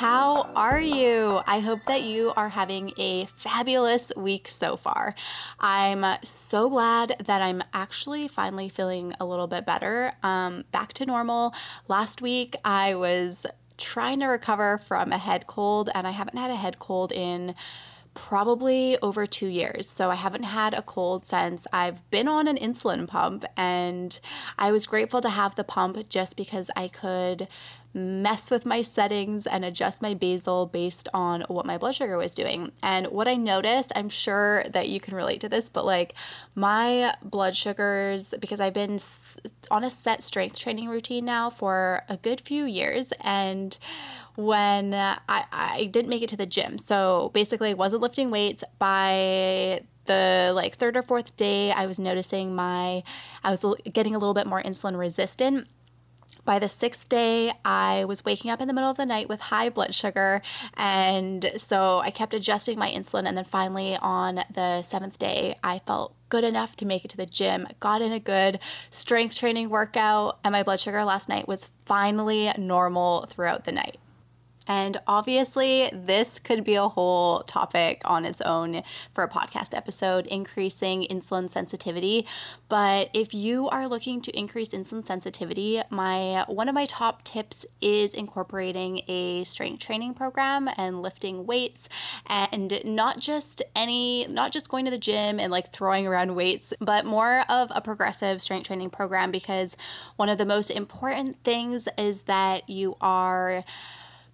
How are you? I hope that you are having a fabulous week so far. I'm so glad that I'm actually finally feeling a little bit better, um, back to normal. Last week, I was trying to recover from a head cold, and I haven't had a head cold in probably over two years. So I haven't had a cold since I've been on an insulin pump. And I was grateful to have the pump just because I could mess with my settings and adjust my basal based on what my blood sugar was doing. And what I noticed, I'm sure that you can relate to this, but like my blood sugars, because I've been on a set strength training routine now for a good few years, and when I, I didn't make it to the gym. So basically, I wasn't lifting weights by the like third or fourth day. I was noticing my, I was getting a little bit more insulin resistant by the sixth day, I was waking up in the middle of the night with high blood sugar. And so I kept adjusting my insulin. And then finally, on the seventh day, I felt good enough to make it to the gym, got in a good strength training workout, and my blood sugar last night was finally normal throughout the night. And obviously, this could be a whole topic on its own for a podcast episode increasing insulin sensitivity. But if you are looking to increase insulin sensitivity, my one of my top tips is incorporating a strength training program and lifting weights and not just any not just going to the gym and like throwing around weights, but more of a progressive strength training program because one of the most important things is that you are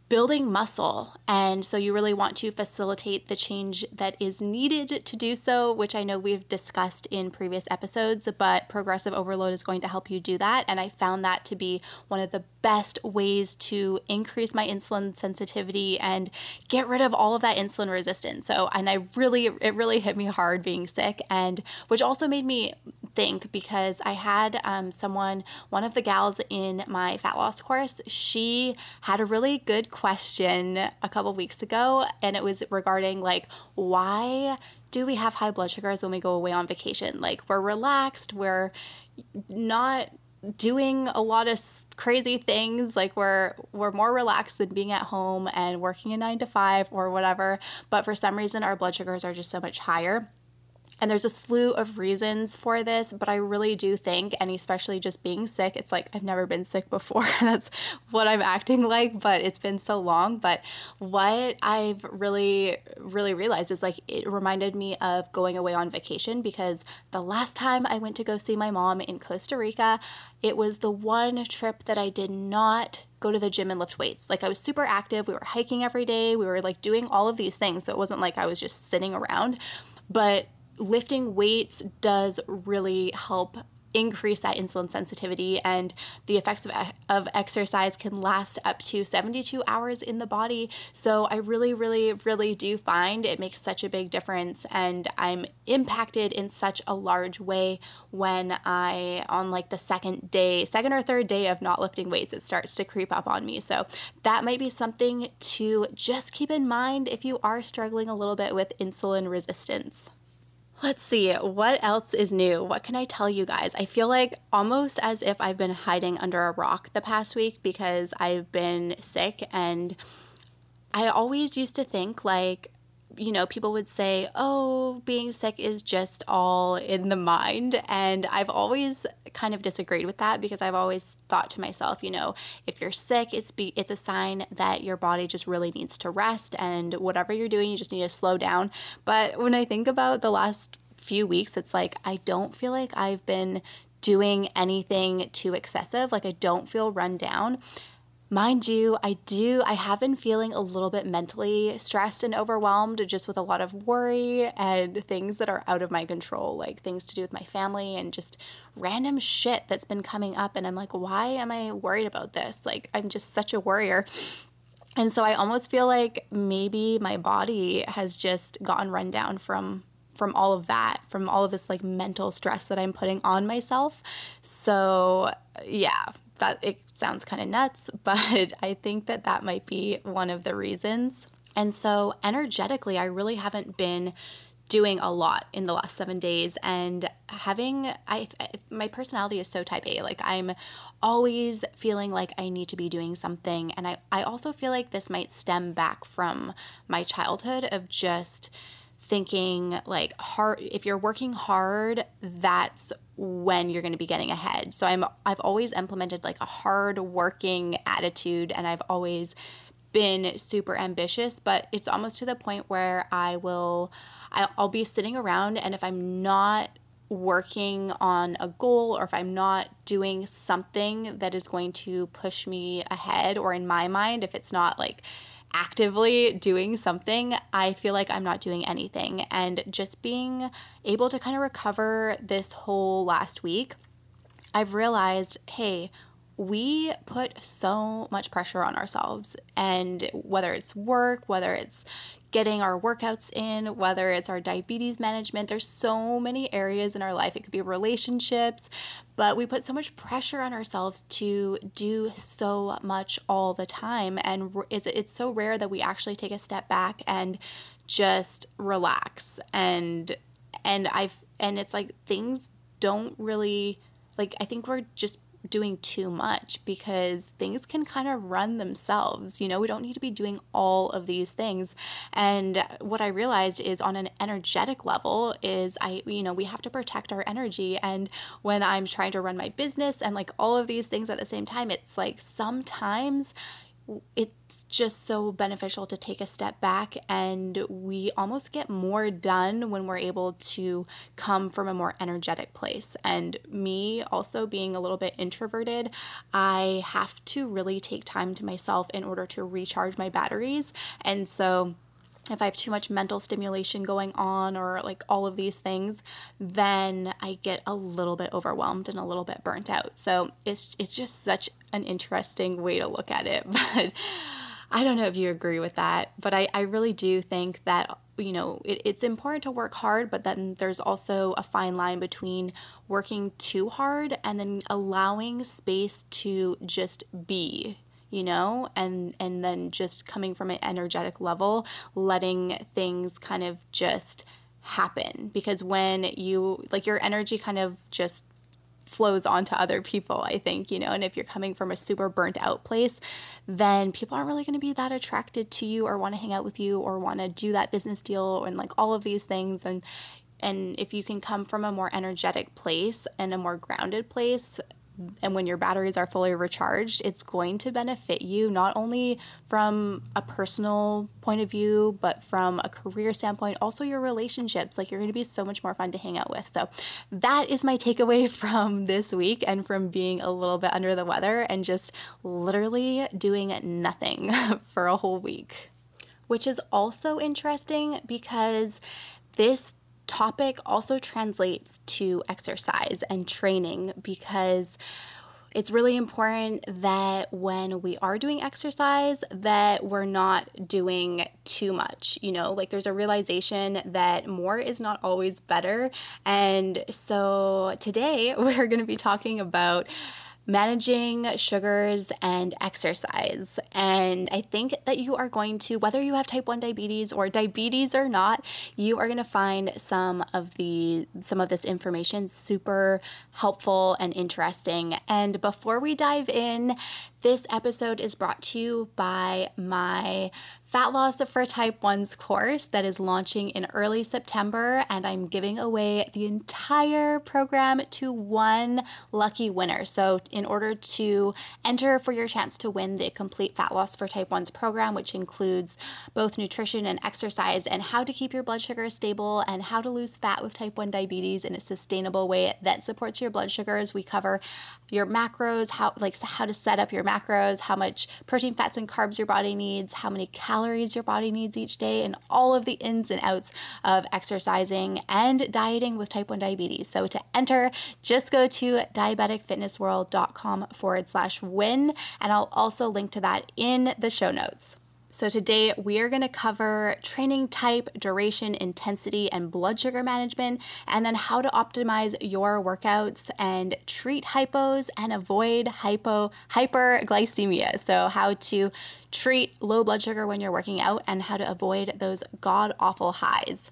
building muscle. And so you really want to facilitate the change that is needed to do so, which I know we've discussed in previous episodes, but progressive overload is going to help you do that. And I found that to be one of the best ways to increase my insulin sensitivity and get rid of all of that insulin resistance. So, and I really, it really hit me hard being sick, and which also made me think because I had um, someone, one of the gals in my fat loss course, she had a really good question a couple weeks ago, and it was regarding like why do we have high blood sugars when we go away on vacation? Like we're relaxed, we're not doing a lot of crazy things like we're we're more relaxed than being at home and working a 9 to 5 or whatever but for some reason our blood sugars are just so much higher and there's a slew of reasons for this, but I really do think, and especially just being sick, it's like I've never been sick before. And that's what I'm acting like, but it's been so long. But what I've really, really realized is like it reminded me of going away on vacation because the last time I went to go see my mom in Costa Rica, it was the one trip that I did not go to the gym and lift weights. Like I was super active. We were hiking every day. We were like doing all of these things. So it wasn't like I was just sitting around. But lifting weights does really help increase that insulin sensitivity and the effects of, of exercise can last up to 72 hours in the body. So i really really really do find it makes such a big difference and i'm impacted in such a large way when i on like the second day second or third day of not lifting weights it starts to creep up on me. So that might be something to just keep in mind if you are struggling a little bit with insulin resistance Let's see, what else is new? What can I tell you guys? I feel like almost as if I've been hiding under a rock the past week because I've been sick and I always used to think like you know, people would say, oh, being sick is just all in the mind. And I've always kind of disagreed with that because I've always thought to myself, you know, if you're sick, it's be it's a sign that your body just really needs to rest and whatever you're doing, you just need to slow down. But when I think about the last few weeks, it's like I don't feel like I've been doing anything too excessive. Like I don't feel run down. Mind you, I do, I have been feeling a little bit mentally stressed and overwhelmed just with a lot of worry and things that are out of my control, like things to do with my family and just random shit that's been coming up. And I'm like, why am I worried about this? Like, I'm just such a worrier. And so I almost feel like maybe my body has just gotten run down from from all of that, from all of this like mental stress that I'm putting on myself. So, yeah, that it sounds kind of nuts, but I think that that might be one of the reasons. And so, energetically, I really haven't been doing a lot in the last seven days and having I my personality is so type A like I'm always feeling like I need to be doing something and I I also feel like this might stem back from my childhood of just thinking like hard if you're working hard that's when you're going to be getting ahead. So i'm i've always implemented like a hard working attitude and i've always been super ambitious but it's almost to the point where i will i'll be sitting around and if i'm not working on a goal or if i'm not doing something that is going to push me ahead or in my mind if it's not like actively doing something, I feel like I'm not doing anything. And just being able to kind of recover this whole last week, I've realized hey, we put so much pressure on ourselves. And whether it's work, whether it's getting our workouts in, whether it's our diabetes management. There's so many areas in our life. It could be relationships, but we put so much pressure on ourselves to do so much all the time. And it's so rare that we actually take a step back and just relax. And and I've and it's like things don't really like I think we're just doing too much because things can kind of run themselves. You know, we don't need to be doing all of these things. And what I realized is on an energetic level is I, you know, we have to protect our energy. And when I'm trying to run my business and like all of these things at the same time, it's like sometimes it's just so beneficial to take a step back and we almost get more done when we're able to come from a more energetic place. And me also being a little bit introverted, I have to really take time to myself in order to recharge my batteries. And so if I have too much mental stimulation going on or like all of these things, then I get a little bit overwhelmed and a little bit burnt out. So it's it's just such an interesting way to look at it. But I don't know if you agree with that, but I, I really do think that you know it, it's important to work hard, but then there's also a fine line between working too hard and then allowing space to just be you know and and then just coming from an energetic level letting things kind of just happen because when you like your energy kind of just flows onto other people, I think, you know. And if you're coming from a super burnt out place, then people aren't really going to be that attracted to you or want to hang out with you or want to do that business deal and like all of these things. And and if you can come from a more energetic place and a more grounded place, and when your batteries are fully recharged, it's going to benefit you not only from a personal point of view, but from a career standpoint, also your relationships. Like you're going to be so much more fun to hang out with. So that is my takeaway from this week and from being a little bit under the weather and just literally doing nothing for a whole week. Which is also interesting because this topic also translates to exercise and training because it's really important that when we are doing exercise that we're not doing too much you know like there's a realization that more is not always better. And so today we're going to be talking about managing sugars and exercise. And I think that you are going to, whether you have type 1 diabetes or diabetes or not, you are going to find some of the some of this information super helpful and interesting. And before we dive in, this episode is brought to you by my Fat Loss for Type 1's course that is launching in early September, and I'm giving away the entire program to one lucky winner. So, in order to enter for your chance to win the complete Fat Loss for Type 1's program, which includes both nutrition and exercise, and how to keep your blood sugar stable, and how to lose fat with type 1 diabetes in a sustainable way that supports your blood sugars, we cover your macros, how like how to set up your macros, how much protein, fats, and carbs your body needs, how many calories calories your body needs each day, and all of the ins and outs of exercising and dieting with type 1 diabetes. So to enter, just go to diabeticfitnessworld.com forward slash win, and I'll also link to that in the show notes. So, today we are going to cover training type, duration, intensity, and blood sugar management, and then how to optimize your workouts and treat hypos and avoid hypo hyperglycemia. So, how to treat low blood sugar when you're working out and how to avoid those god awful highs.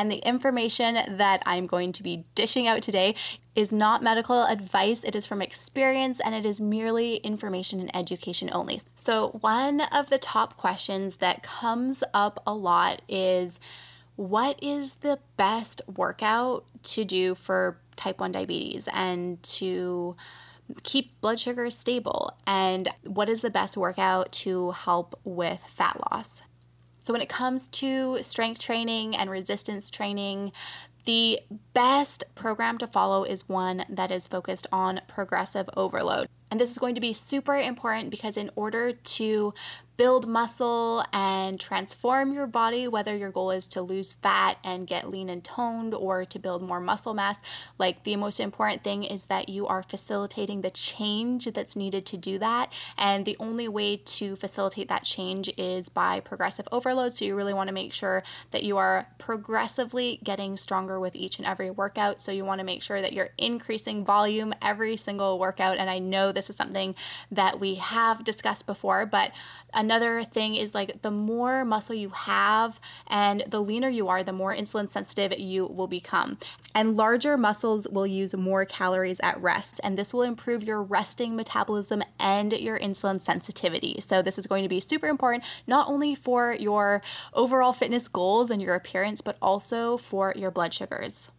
And the information that I'm going to be dishing out today is not medical advice, it is from experience and it is merely information and education only. So, one of the top questions that comes up a lot is what is the best workout to do for type 1 diabetes and to keep blood sugar stable? And what is the best workout to help with fat loss? So, when it comes to strength training and resistance training, the best program to follow is one that is focused on progressive overload. And this is going to be super important because, in order to build muscle and transform your body, whether your goal is to lose fat and get lean and toned or to build more muscle mass, like the most important thing is that you are facilitating the change that's needed to do that. And the only way to facilitate that change is by progressive overload. So you really want to make sure that you are progressively getting stronger with each and every workout. So you want to make sure that you're increasing volume every single workout. And I know this is something that we have discussed before, but Another thing is like the more muscle you have and the leaner you are, the more insulin sensitive you will become. And larger muscles will use more calories at rest, and this will improve your resting metabolism and your insulin sensitivity. So, this is going to be super important not only for your overall fitness goals and your appearance, but also for your blood sugars.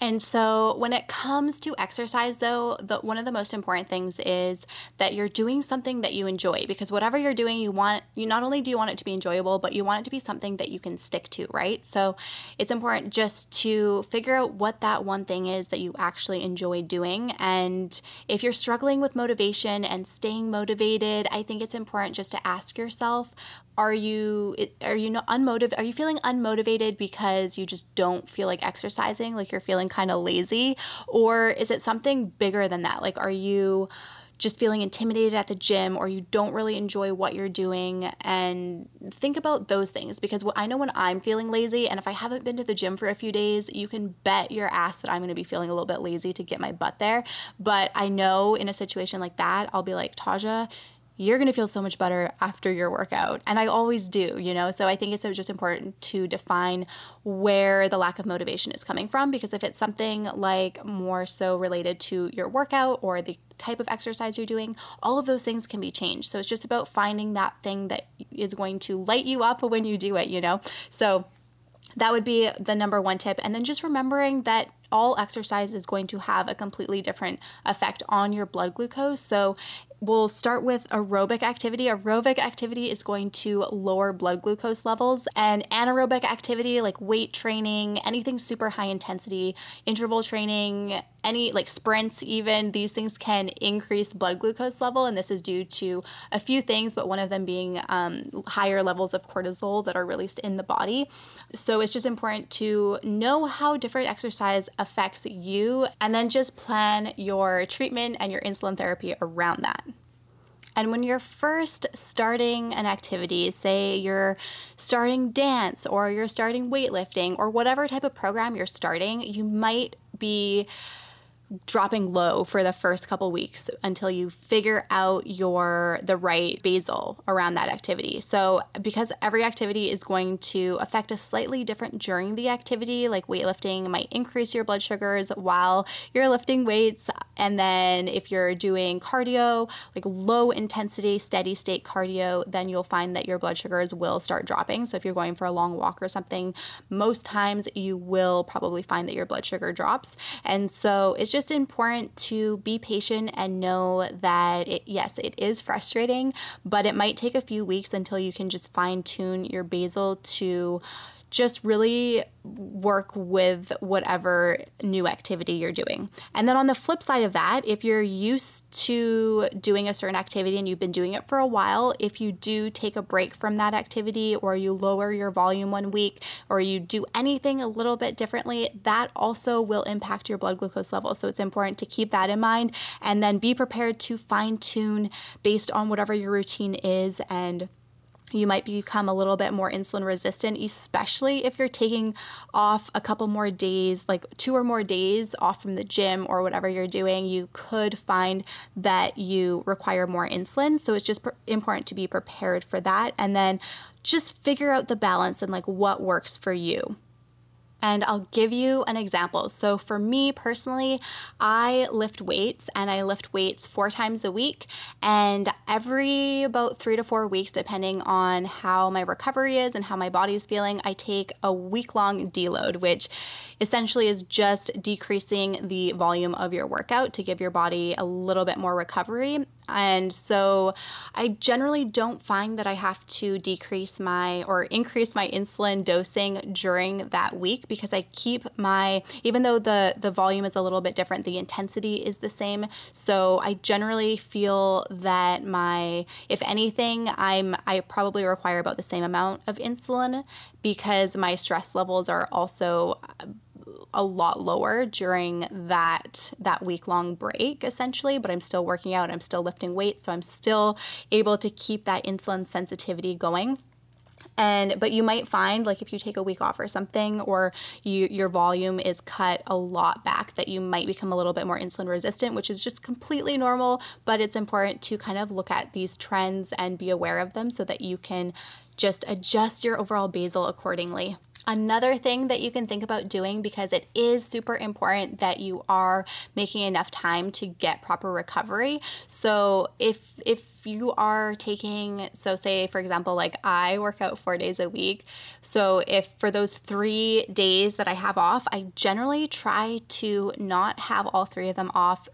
And so, when it comes to exercise, though, the, one of the most important things is that you're doing something that you enjoy because whatever you're doing, you want, you not only do you want it to be enjoyable, but you want it to be something that you can stick to, right? So, it's important just to figure out what that one thing is that you actually enjoy doing. And if you're struggling with motivation and staying motivated, I think it's important just to ask yourself are you are you not unmotivated are you feeling unmotivated because you just don't feel like exercising like you're feeling kind of lazy? Or is it something bigger than that? Like are you just feeling intimidated at the gym or you don't really enjoy what you're doing? And think about those things because I know when I'm feeling lazy and if I haven't been to the gym for a few days you can bet your ass that I'm going to be feeling a little bit lazy to get my butt there. But I know in a situation like that I'll be like Taja you're going to feel so much better after your workout. And I always do, you know? So I think it's just important to define where the lack of motivation is coming from because if it's something like more so related to your workout or the type of exercise you're doing, all of those things can be changed. So it's just about finding that thing that is going to light you up when you do it, you know? So that would be the number one tip. And then just remembering that all exercise is going to have a completely different effect on your blood glucose. So we'll start with aerobic activity. Aerobic activity is going to lower blood glucose levels, and anaerobic activity, like weight training, anything super high intensity, interval training, any like sprints, even these things can increase blood glucose level. And this is due to a few things, but one of them being um, higher levels of cortisol that are released in the body. So it's just important to know how different exercise affects you and then just plan your treatment and your insulin therapy around that. And when you're first starting an activity, say you're starting dance or you're starting weightlifting or whatever type of program you're starting, you might be dropping low for the first couple weeks until you figure out your the right basal around that activity. So because every activity is going to affect us slightly different during the activity, like weightlifting might increase your blood sugars while you're lifting weights and then if you're doing cardio, like low intensity steady state cardio, then you'll find that your blood sugars will start dropping. So if you're going for a long walk or something, most times you will probably find that your blood sugar drops. And so it's just important to be patient and know that it, yes, it is frustrating, but it might take a few weeks until you can just fine tune your basal to just really work with whatever new activity you're doing. And then on the flip side of that, if you're used to doing a certain activity and you've been doing it for a while, if you do take a break from that activity or you lower your volume one week or you do anything a little bit differently, that also will impact your blood glucose level. So it's important to keep that in mind and then be prepared to fine tune based on whatever your routine is and you might become a little bit more insulin resistant, especially if you're taking off a couple more days, like two or more days off from the gym or whatever you're doing. You could find that you require more insulin. So it's just important to be prepared for that. And then just figure out the balance and like what works for you. And I'll give you an example. So, for me personally, I lift weights and I lift weights four times a week. And every about three to four weeks, depending on how my recovery is and how my body is feeling, I take a week long deload, which essentially is just decreasing the volume of your workout to give your body a little bit more recovery. And so I generally don't find that I have to decrease my or increase my insulin dosing during that week because I keep my even though the the volume is a little bit different, the intensity is the same. So I generally feel that my if anything, I'm I probably require about the same amount of insulin because my stress levels are also a lot lower during that that week long break essentially but i'm still working out i'm still lifting weights so i'm still able to keep that insulin sensitivity going. And but you might find like if you take a week off or something or you your volume is cut a lot back that you might become a little bit more insulin resistant which is just completely normal but it's important to kind of look at these trends and be aware of them so that you can just adjust your overall basal accordingly Another thing that you can think about doing because it is super important that you are making enough time to get proper recovery. So if if you are taking so say for example like I work out 4 days a week. So if for those 3 days that I have off, I generally try to not have all 3 of them off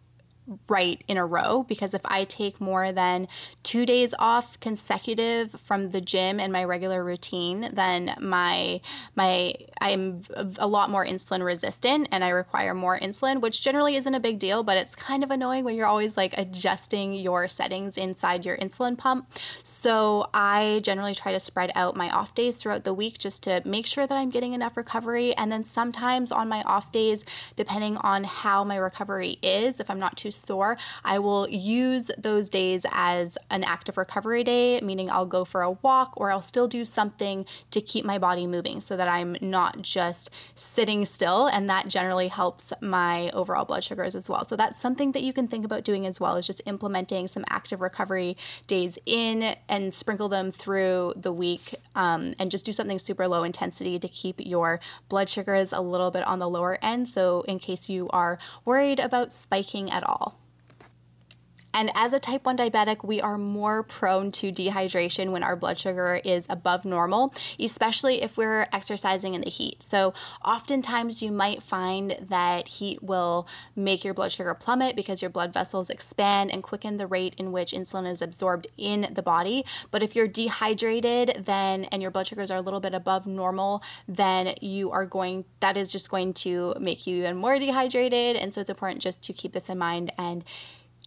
right in a row because if I take more than two days off consecutive from the gym and my regular routine, then my my I'm a lot more insulin resistant and I require more insulin, which generally isn't a big deal, but it's kind of annoying when you're always like adjusting your settings inside your insulin pump. So I generally try to spread out my off days throughout the week just to make sure that I'm getting enough recovery. And then sometimes on my off days, depending on how my recovery is, if I'm not too sore, I will use those days as an active recovery day, meaning I'll go for a walk or I'll still do something to keep my body moving so that I'm not just sitting still. And that generally helps my overall blood sugars as well. So that's something that you can think about doing as well, is just implementing some active recovery days in and sprinkle them through the week um, and just do something super low intensity to keep your blood sugars a little bit on the lower end. So, in case you are worried about spiking at all. And as a type 1 diabetic, we are more prone to dehydration when our blood sugar is above normal, especially if we're exercising in the heat. So, oftentimes you might find that heat will make your blood sugar plummet because your blood vessels expand and quicken the rate in which insulin is absorbed in the body. But if you're dehydrated, then and your blood sugars are a little bit above normal, then you are going, that is just going to make you even more dehydrated. And so, it's important just to keep this in mind and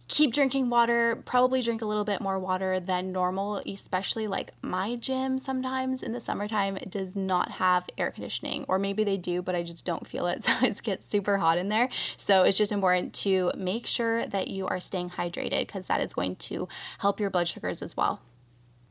keep drinking water, probably drink a little bit more water than normal, especially like my gym sometimes in the summertime does not have air conditioning, or maybe they do, but I just don't feel it. So it gets super hot in there. So it's just important to make sure that you are staying hydrated because that is going to help your blood sugars as well.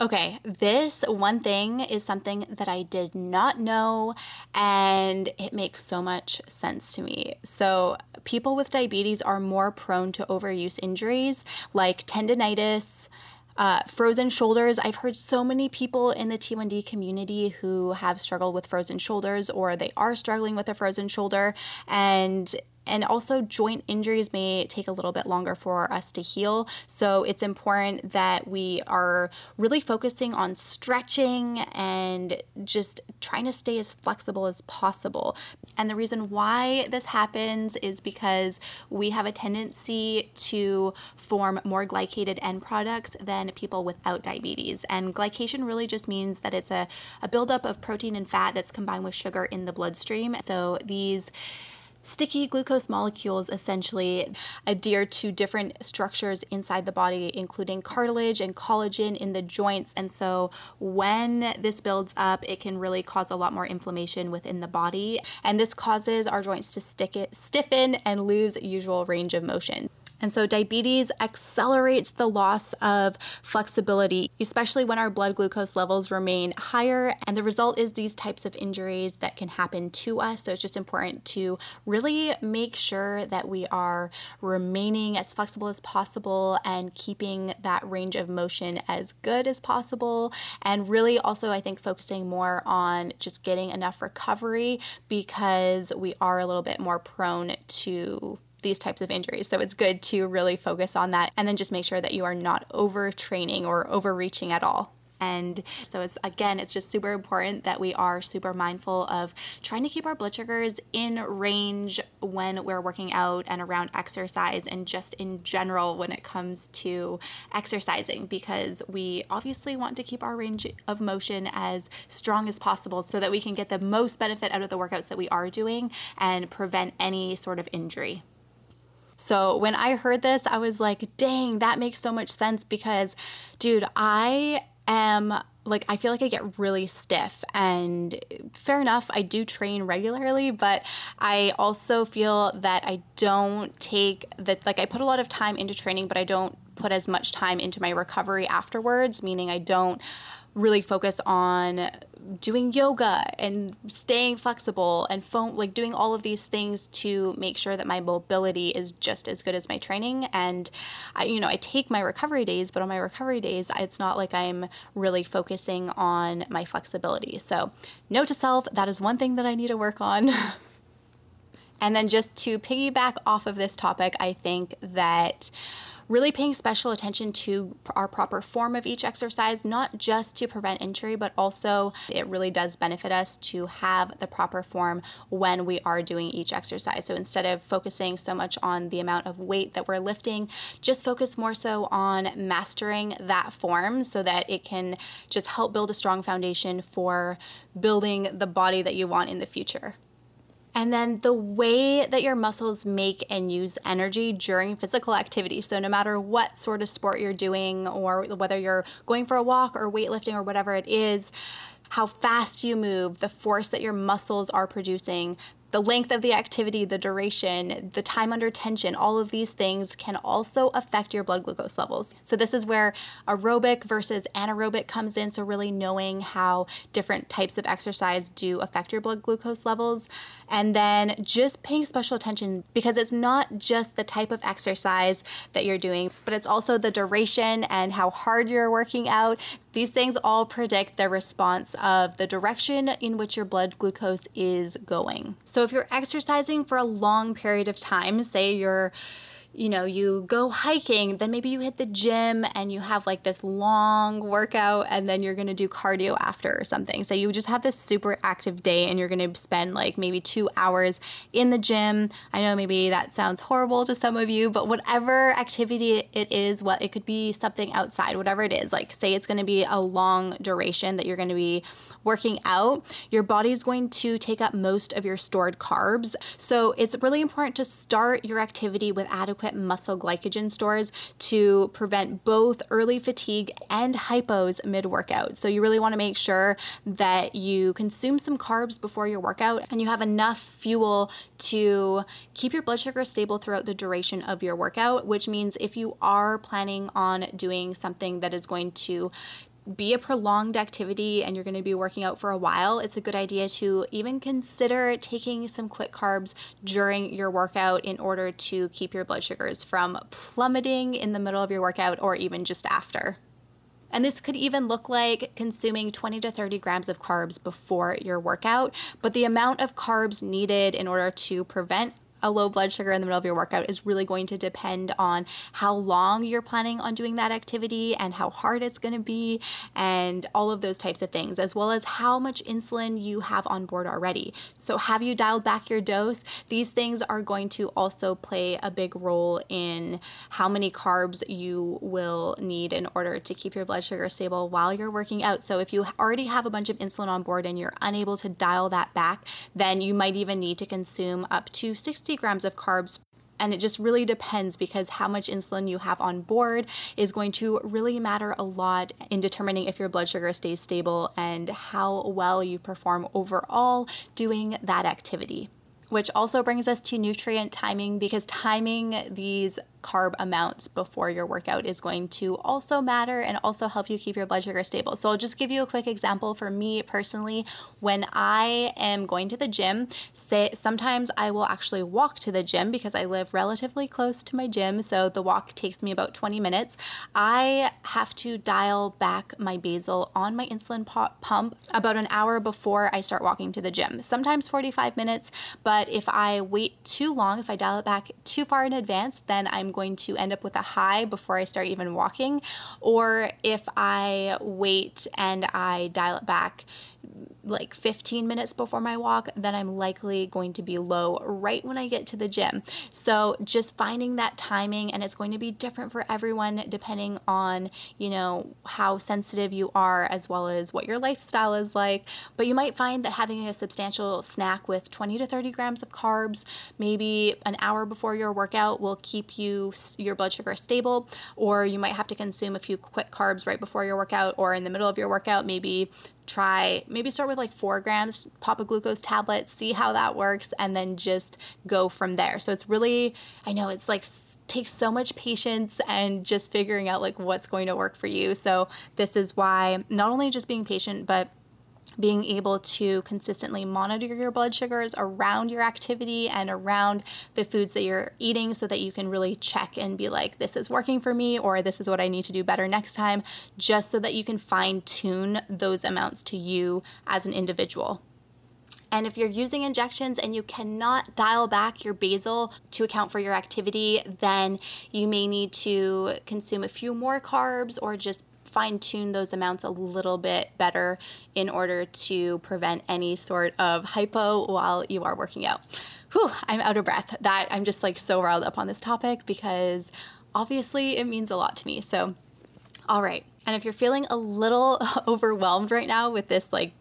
Okay, this one thing is something that I did not know, and it makes so much sense to me. So, people with diabetes are more prone to overuse injuries like tendonitis. Uh, frozen shoulders. I've heard so many people in the T1D community who have struggled with frozen shoulders or they are struggling with a frozen shoulder. And and also, joint injuries may take a little bit longer for us to heal. So, it's important that we are really focusing on stretching and just trying to stay as flexible as possible. And the reason why this happens is because we have a tendency to form more glycated end products than people without diabetes. And glycation really just means that it's a, a buildup of protein and fat that's combined with sugar in the bloodstream. So, these Sticky glucose molecules essentially adhere to different structures inside the body, including cartilage and collagen in the joints. And so when this builds up, it can really cause a lot more inflammation within the body. And this causes our joints to stick it, stiffen and lose usual range of motion. And so diabetes accelerates the loss of flexibility, especially when our blood glucose levels remain higher. And the result is these types of injuries that can happen to us. So it's just important to really make sure that we are remaining as flexible as possible and keeping that range of motion as good as possible. And really also, I think, focusing more on just getting enough recovery because we are a little bit more prone to these types of injuries. So it's good to really focus on that and then just make sure that you are not overtraining or overreaching at all. And so it's again, it's just super important that we are super mindful of trying to keep our blood sugars in range when we're working out and around exercise and just in general when it comes to exercising because we obviously want to keep our range of motion as strong as possible so that we can get the most benefit out of the workouts that we are doing and prevent any sort of injury. So when I heard this, I was like, dang, that makes so much sense because, dude, I am like I feel like I get really stiff and fair enough I do train regularly but I also feel that I don't take that like I put a lot of time into training but I don't put as much time into my recovery afterwards meaning I don't really focus on doing yoga and staying flexible and foam like doing all of these things to make sure that my mobility is just as good as my training. And I you know I take my recovery days but on my recovery days it's not like I'm really focusing on my flexibility. So note to self that is one thing that I need to work on. And then just to piggyback off of this topic I think that really paying special attention to our proper form of each exercise, not just to prevent injury, but also it really does benefit us to have the proper form when we are doing each exercise. So instead of focusing so much on the amount of weight that we're lifting, just focus more so on mastering that form so that it can just help build a strong foundation for building the body that you want in the future. And then the way that your muscles make and use energy during physical activity. So, no matter what sort of sport you're doing, or whether you're going for a walk or weightlifting or whatever it is, how fast you move, the force that your muscles are producing, the length of the activity, the duration, the time under tension, all of these things can also affect your blood glucose levels. So, this is where aerobic versus anaerobic comes in. So, really knowing how different types of exercise do affect your blood glucose levels. And then just paying special attention because it's not just the type of exercise that you're doing, but it's also the duration and how hard you're working out. These things all predict the response of the direction in which your blood glucose is going. So, if you're exercising for a long period of time, say you're you know, you go hiking, then maybe you hit the gym and you have like this long workout and then you're gonna do cardio after or something. So you just have this super active day and you're gonna spend like maybe two hours in the gym. I know maybe that sounds horrible to some of you, but whatever activity it is, what it could be something outside, whatever it is, like say it's gonna be a long duration that you're gonna be working out, your body is going to take up most of your stored carbs. So it's really important to start your activity with adequate muscle glycogen stores to prevent both early fatigue and hypos mid workout. So you really want to make sure that you consume some carbs before your workout and you have enough fuel to keep your blood sugar stable throughout the duration of your workout, which means if you are planning on doing something that is going to be a prolonged activity and you're going to be working out for a while, it's a good idea to even consider taking some quick carbs during your workout in order to keep your blood sugars from plummeting in the middle of your workout or even just after. And this could even look like consuming 20 to 30 grams of carbs before your workout. But the amount of carbs needed in order to prevent a low blood sugar in the middle of your workout is really going to depend on how long you're planning on doing that activity and how hard it's going to be and all of those types of things, as well as how much insulin you have on board already. So, have you dialed back your dose? These things are going to also play a big role in how many carbs you will need in order to keep your blood sugar stable while you're working out. So, if you already have a bunch of insulin on board and you're unable to dial that back, then you might even need to consume up to 60 60 grams of carbs and it just really depends because how much insulin you have on board is going to really matter a lot in determining if your blood sugar stays stable and how well you perform overall doing that activity. Which also brings us to nutrient timing because timing these carb amounts before your workout is going to also matter and also help you keep your blood sugar stable. So I'll just give you a quick example for me personally. When I am going to the gym, say sometimes I will actually walk to the gym because I live relatively close to my gym, so the walk takes me about 20 minutes. I have to dial back my basal on my insulin pump about an hour before I start walking to the gym. Sometimes 45 minutes, but if I wait too long, if I dial it back too far in advance, then I'm going to end up with a high before I start even walking. Or if I wait and I dial it back like 15 minutes before my walk, then I'm likely going to be low right when I get to the gym. So just finding that timing, and it's going to be different for everyone depending on, you know, how sensitive you are as well as what your lifestyle is like. But you might find that having a substantial snack with 20 to 30 grams of carbs, maybe an hour before your workout, will keep you your blood sugar stable. Or you might have to consume a few quick carbs right before your workout or in the middle of your workout, maybe try maybe start with like four grams pop a glucose tablet see how that works and then just go from there. So it's really i know it's like takes so much patience and just figuring out like what's going to work for you. So this is why not only just being patient but being able to consistently monitor your blood sugars around your activity and around the foods that you're eating so that you can really check and be like, this is working for me, or this is what I need to do better next time, just so that you can fine tune those amounts to you as an individual. And if you're using injections and you cannot dial back your basal to account for your activity, then you may need to consume a few more carbs or just fine tune those amounts a little bit better in order to prevent any sort of hypo while you are working out. Whew, I'm out of breath. That I'm just like so riled up on this topic because obviously it means a lot to me. So, all right. And if you're feeling a little overwhelmed right now with this like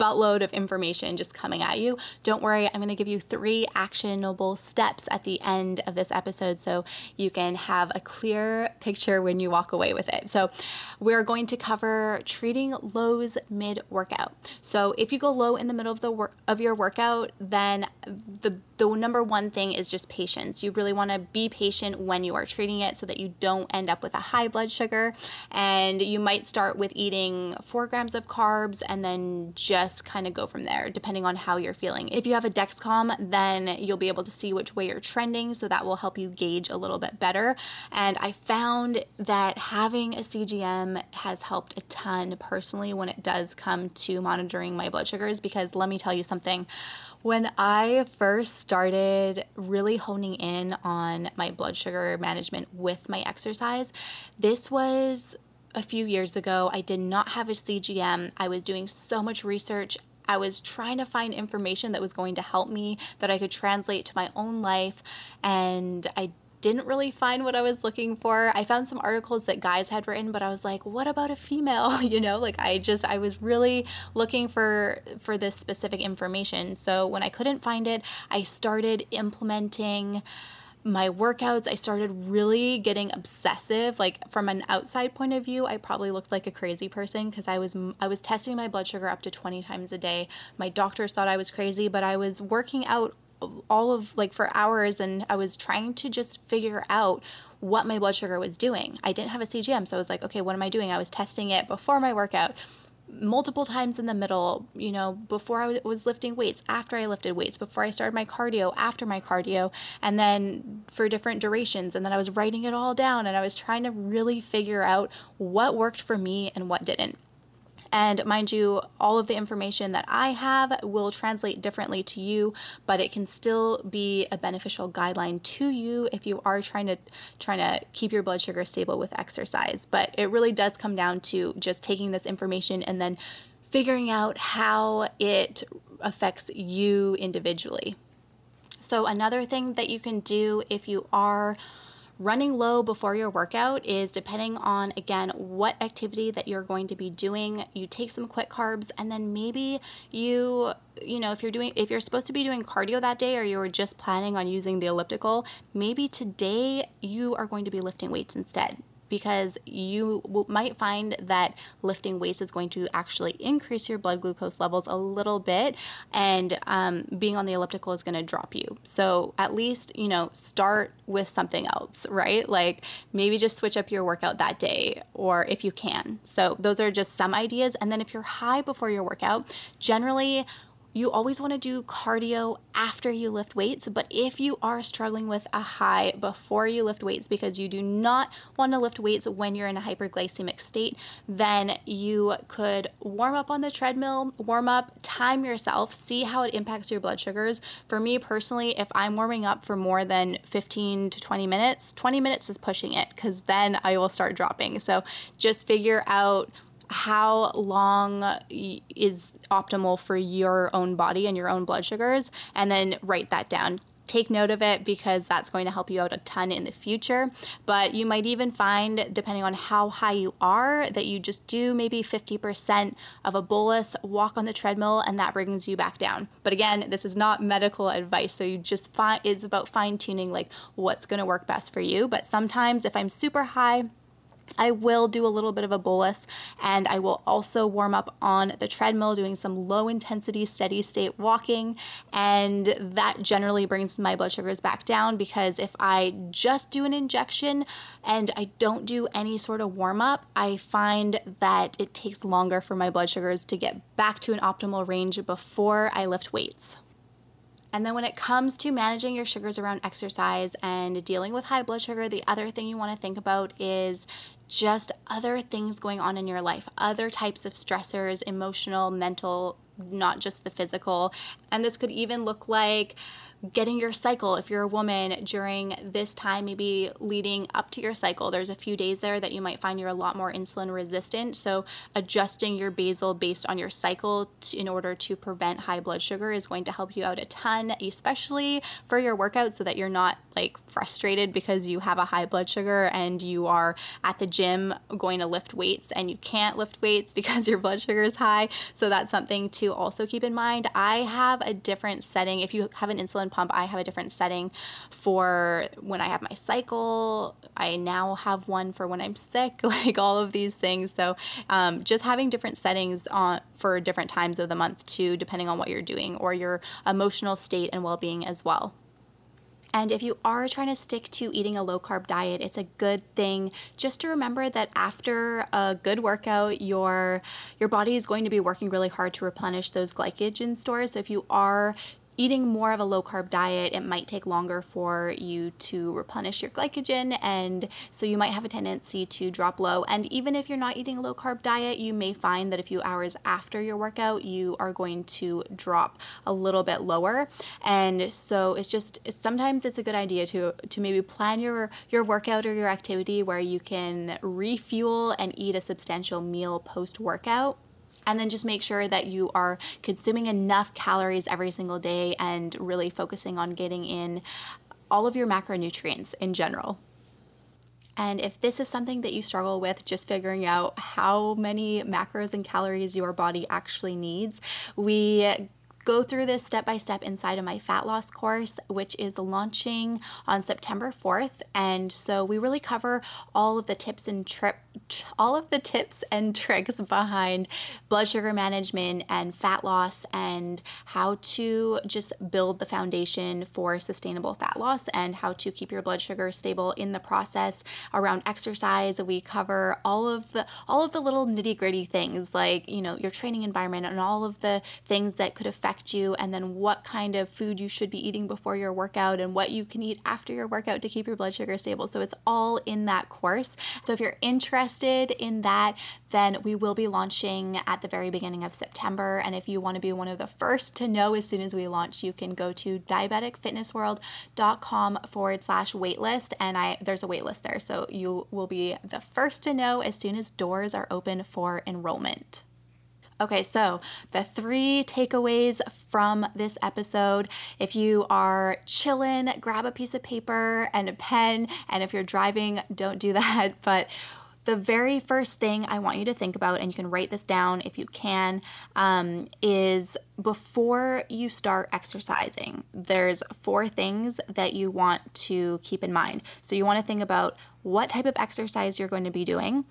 buttload of information just coming at you, don't worry. I'm going to give you three actionable steps at the end of this episode so you can have a clear picture when you walk away with it. So, we're going to cover treating lows mid workout. So, if you go low in the middle of the work of your workout, then the the number one thing is just patience. You really want to be patient when you are treating it so that you don't end up with a high blood sugar. And you might start with eating four grams of carbs and then just kind of go from there, depending on how you're feeling. If you have a Dexcom, then you'll be able to see which way you're trending, so that will help you gauge a little bit better. And I found that having a CGM has helped a ton personally when it does come to monitoring my blood sugars because let me tell you something when I first started really honing in on my blood sugar management with my exercise, this was a few years ago. I did not have a CGM. I was doing so much research. I was trying to find information that was going to help me that I could translate to my own life. And I didn't really find what I was looking for. I found some articles that guys had written, but I was like, what about a female? you know, like I just I was really looking for for this specific information. So when I couldn't find it, I started implementing my workouts i started really getting obsessive like from an outside point of view i probably looked like a crazy person because i was i was testing my blood sugar up to 20 times a day my doctors thought i was crazy but i was working out all of like for hours and I was trying to just figure out what my blood sugar was doing. I didn't have a CGM, so I was like, okay, what am I doing? I was testing it before my workout, multiple times in the middle, you know, before I was lifting weights, after I lifted weights, before I started my cardio, after my cardio, and then for different durations. And then I was writing it all down and I was trying to really figure out what worked for me and what didn't. And mind you, all of the information that I have will translate differently to you, but it can still be a beneficial guideline to you if you are trying to trying to keep your blood sugar stable with exercise. But it really does come down to just taking this information and then figuring out how it affects you individually. So another thing that you can do if you are Running low before your workout is depending on, again, what activity that you're going to be doing. You take some quick carbs and then maybe you, you know, if you're doing, if you're supposed to be doing cardio that day or you were just planning on using the elliptical, maybe today you are going to be lifting weights instead because you w- might find that lifting weights is going to actually increase your blood glucose levels a little bit, and um, being on the elliptical is going to drop you. So at least, you know, start with something else, right? Like maybe just switch up your workout that day, or if you can. So those are just some ideas. And then if you're high before your workout, generally, you always want to do cardio after you lift weights, but if you are struggling with a high before you lift weights because you do not want to lift weights when you're in a hyperglycemic state, then you could warm up on the treadmill, warm up, time yourself, see how it impacts your blood sugars. For me personally, if I'm warming up for more than 15 to 20 minutes, 20 minutes is pushing it because then I will start dropping. So just figure out how long is optimal for your own body and your own blood sugars, and then write that down. Take note of it because that's going to help you out a ton in the future. But you might even find, depending on how high you are, that you just do maybe 50% of a bolus, walk on the treadmill, and that brings you back down. But again, this is not medical advice. So you just find it's about fine tuning like what's going to work best for you. But sometimes if I'm super high, I will do a little bit of a bolus and I will also warm up on the treadmill doing some low intensity steady state walking and that generally brings my blood sugars back down because if I just do an injection and I don't do any sort of warm up, I find that it takes longer for my blood sugars to get back to an optimal range before I lift weights. And then when it comes to managing your sugars around exercise and dealing with high blood sugar, the other thing you want to think about is just other things going on in your life, other types of stressors, emotional, mental, not just the physical. And this could even look like getting your cycle. If you're a woman during this time maybe leading up to your cycle there's a few days there that you might find you're a lot more insulin resistant. So adjusting your basal based on your cycle to, in order to prevent high blood sugar is going to help you out a ton especially for your workout so that you're not like frustrated because you have a high blood sugar and you are at the gym going to lift weights and you can't lift weights because your blood sugar is high. So that's something to also keep in mind i have a different setting if you have an insulin pump, I have a different setting for when I have my cycle. I now have one for when I'm sick, like all of these things. So um, just having different settings on for different times of the month too, depending on what you're doing or your emotional state and well-being as well. And if you are trying to stick to eating a low carb diet, it's a good thing just to remember that after a good workout, your your body is going to be working really hard to replenish those glycogen stores. So if you are eating more of a low carb diet, it might take longer for you to replenish your glycogen. And so you might have a tendency to drop low. And even if you're not eating a low carb diet, you may find that a few hours after your workout, you are going to drop a little bit lower. And so it's just sometimes it's a good idea to to maybe plan your your workout or your activity where you can refuel and eat a substantial meal post workout and then just make sure that you are consuming enough calories every single day and really focusing on getting in all of your macronutrients in general. And if this is something that you struggle with, just figuring out how many macros and calories your body actually needs, we go through this step by step inside of my fat loss course, which is launching on September 4th. And so we really cover all of the tips and trip all of the tips and tricks behind blood sugar management and fat loss and how to just build the foundation for sustainable fat loss and how to keep your blood sugar stable in the process around exercise we cover all of the all of the little nitty-gritty things like you know your training environment and all of the things that could affect affect you, and then what kind of food you should be eating before your workout, and what you can eat after your workout to keep your blood sugar stable. So it's all in that course. So if you're interested in that, then we will be launching at the very beginning of September. And if you want to be one of the first to know as soon as we launch, you can go to diabeticfitnessworld.com forward slash waitlist. And I there's a waitlist there. So you will be the first to know as soon as doors are open for enrollment. Okay, so the three takeaways from this episode. If you are chilling, grab a piece of paper and a pen. And if you're driving, don't do that. But the very first thing I want you to think about, and you can write this down if you can, um, is before you start exercising, there's four things that you want to keep in mind. So you want to think about what type of exercise you're going to be doing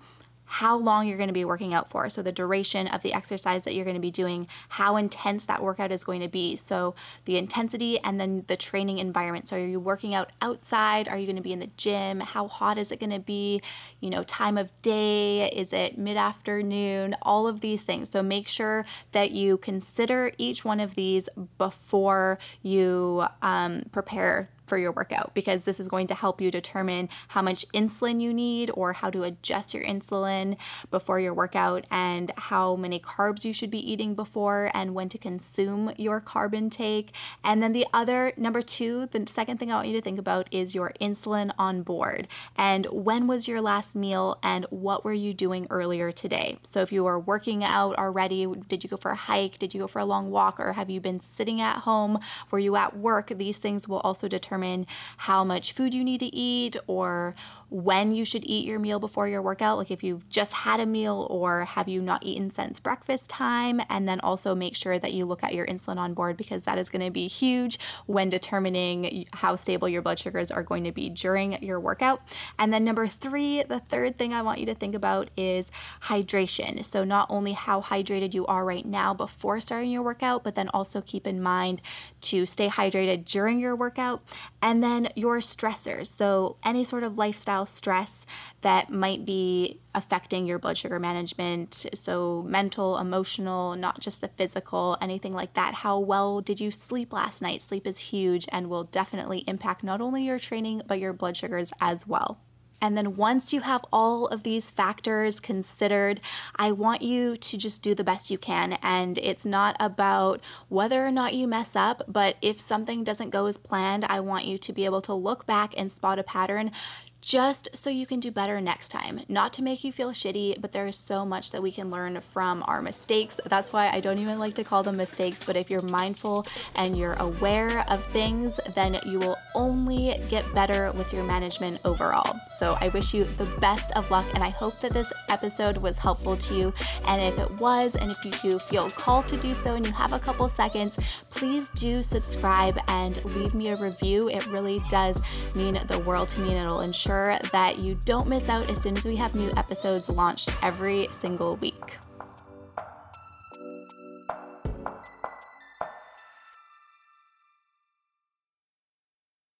how long you're going to be working out for. So, the duration of the exercise that you're going to be doing, how intense that workout is going to be. So, the intensity and then the training environment. So, are you working out outside? Are you going to be in the gym? How hot is it going to be? You know, time of day? Is it mid afternoon? All of these things. So, make sure that you consider each one of these before you um, prepare for your workout because this is going to help you determine how much insulin you need or how to adjust your insulin before your workout and how many carbs you should be eating before and when to consume your carb intake. And then the other, number two, the second thing I want you to think about is your insulin on board and when was your last meal and what were you doing earlier today. So if you were working out already, did you go for a hike? Did you go for a long walk? Or have you been sitting at home? Were you at work? These things will also determine determine how much food you need to eat or when you should eat your meal before your workout. Like if you've just had a meal or have you not eaten since breakfast time. And then also make sure that you look at your insulin on board because that is going to be huge when determining how stable your blood sugars are going to be during your workout. And then number three, the third thing I want you to think about is hydration. So not only how hydrated you are right now before starting your workout, but then also keep in mind to stay hydrated during your workout and then your stressors. So, any sort of lifestyle stress that might be affecting your blood sugar management. So, mental, emotional, not just the physical, anything like that. How well did you sleep last night? Sleep is huge and will definitely impact not only your training, but your blood sugars as well. And then once you have all of these factors considered, I want you to just do the best you can. And it's not about whether or not you mess up, but if something doesn't go as planned, I want you to be able to look back and spot a pattern just so you can do better next time. Not to make you feel shitty, but there is so much that we can learn from our mistakes. That's why I don't even like to call them mistakes, but if you're mindful and you're aware of things, then you will only get better with your management overall. So I wish you the best of luck, and I hope that this episode was helpful to you. And if it was, and if you feel called to do so and you have a couple seconds, please do subscribe and leave me a review. It really does mean the world to me, and it'll ensure sure that you don't miss out as soon as we have new episodes launched every single week.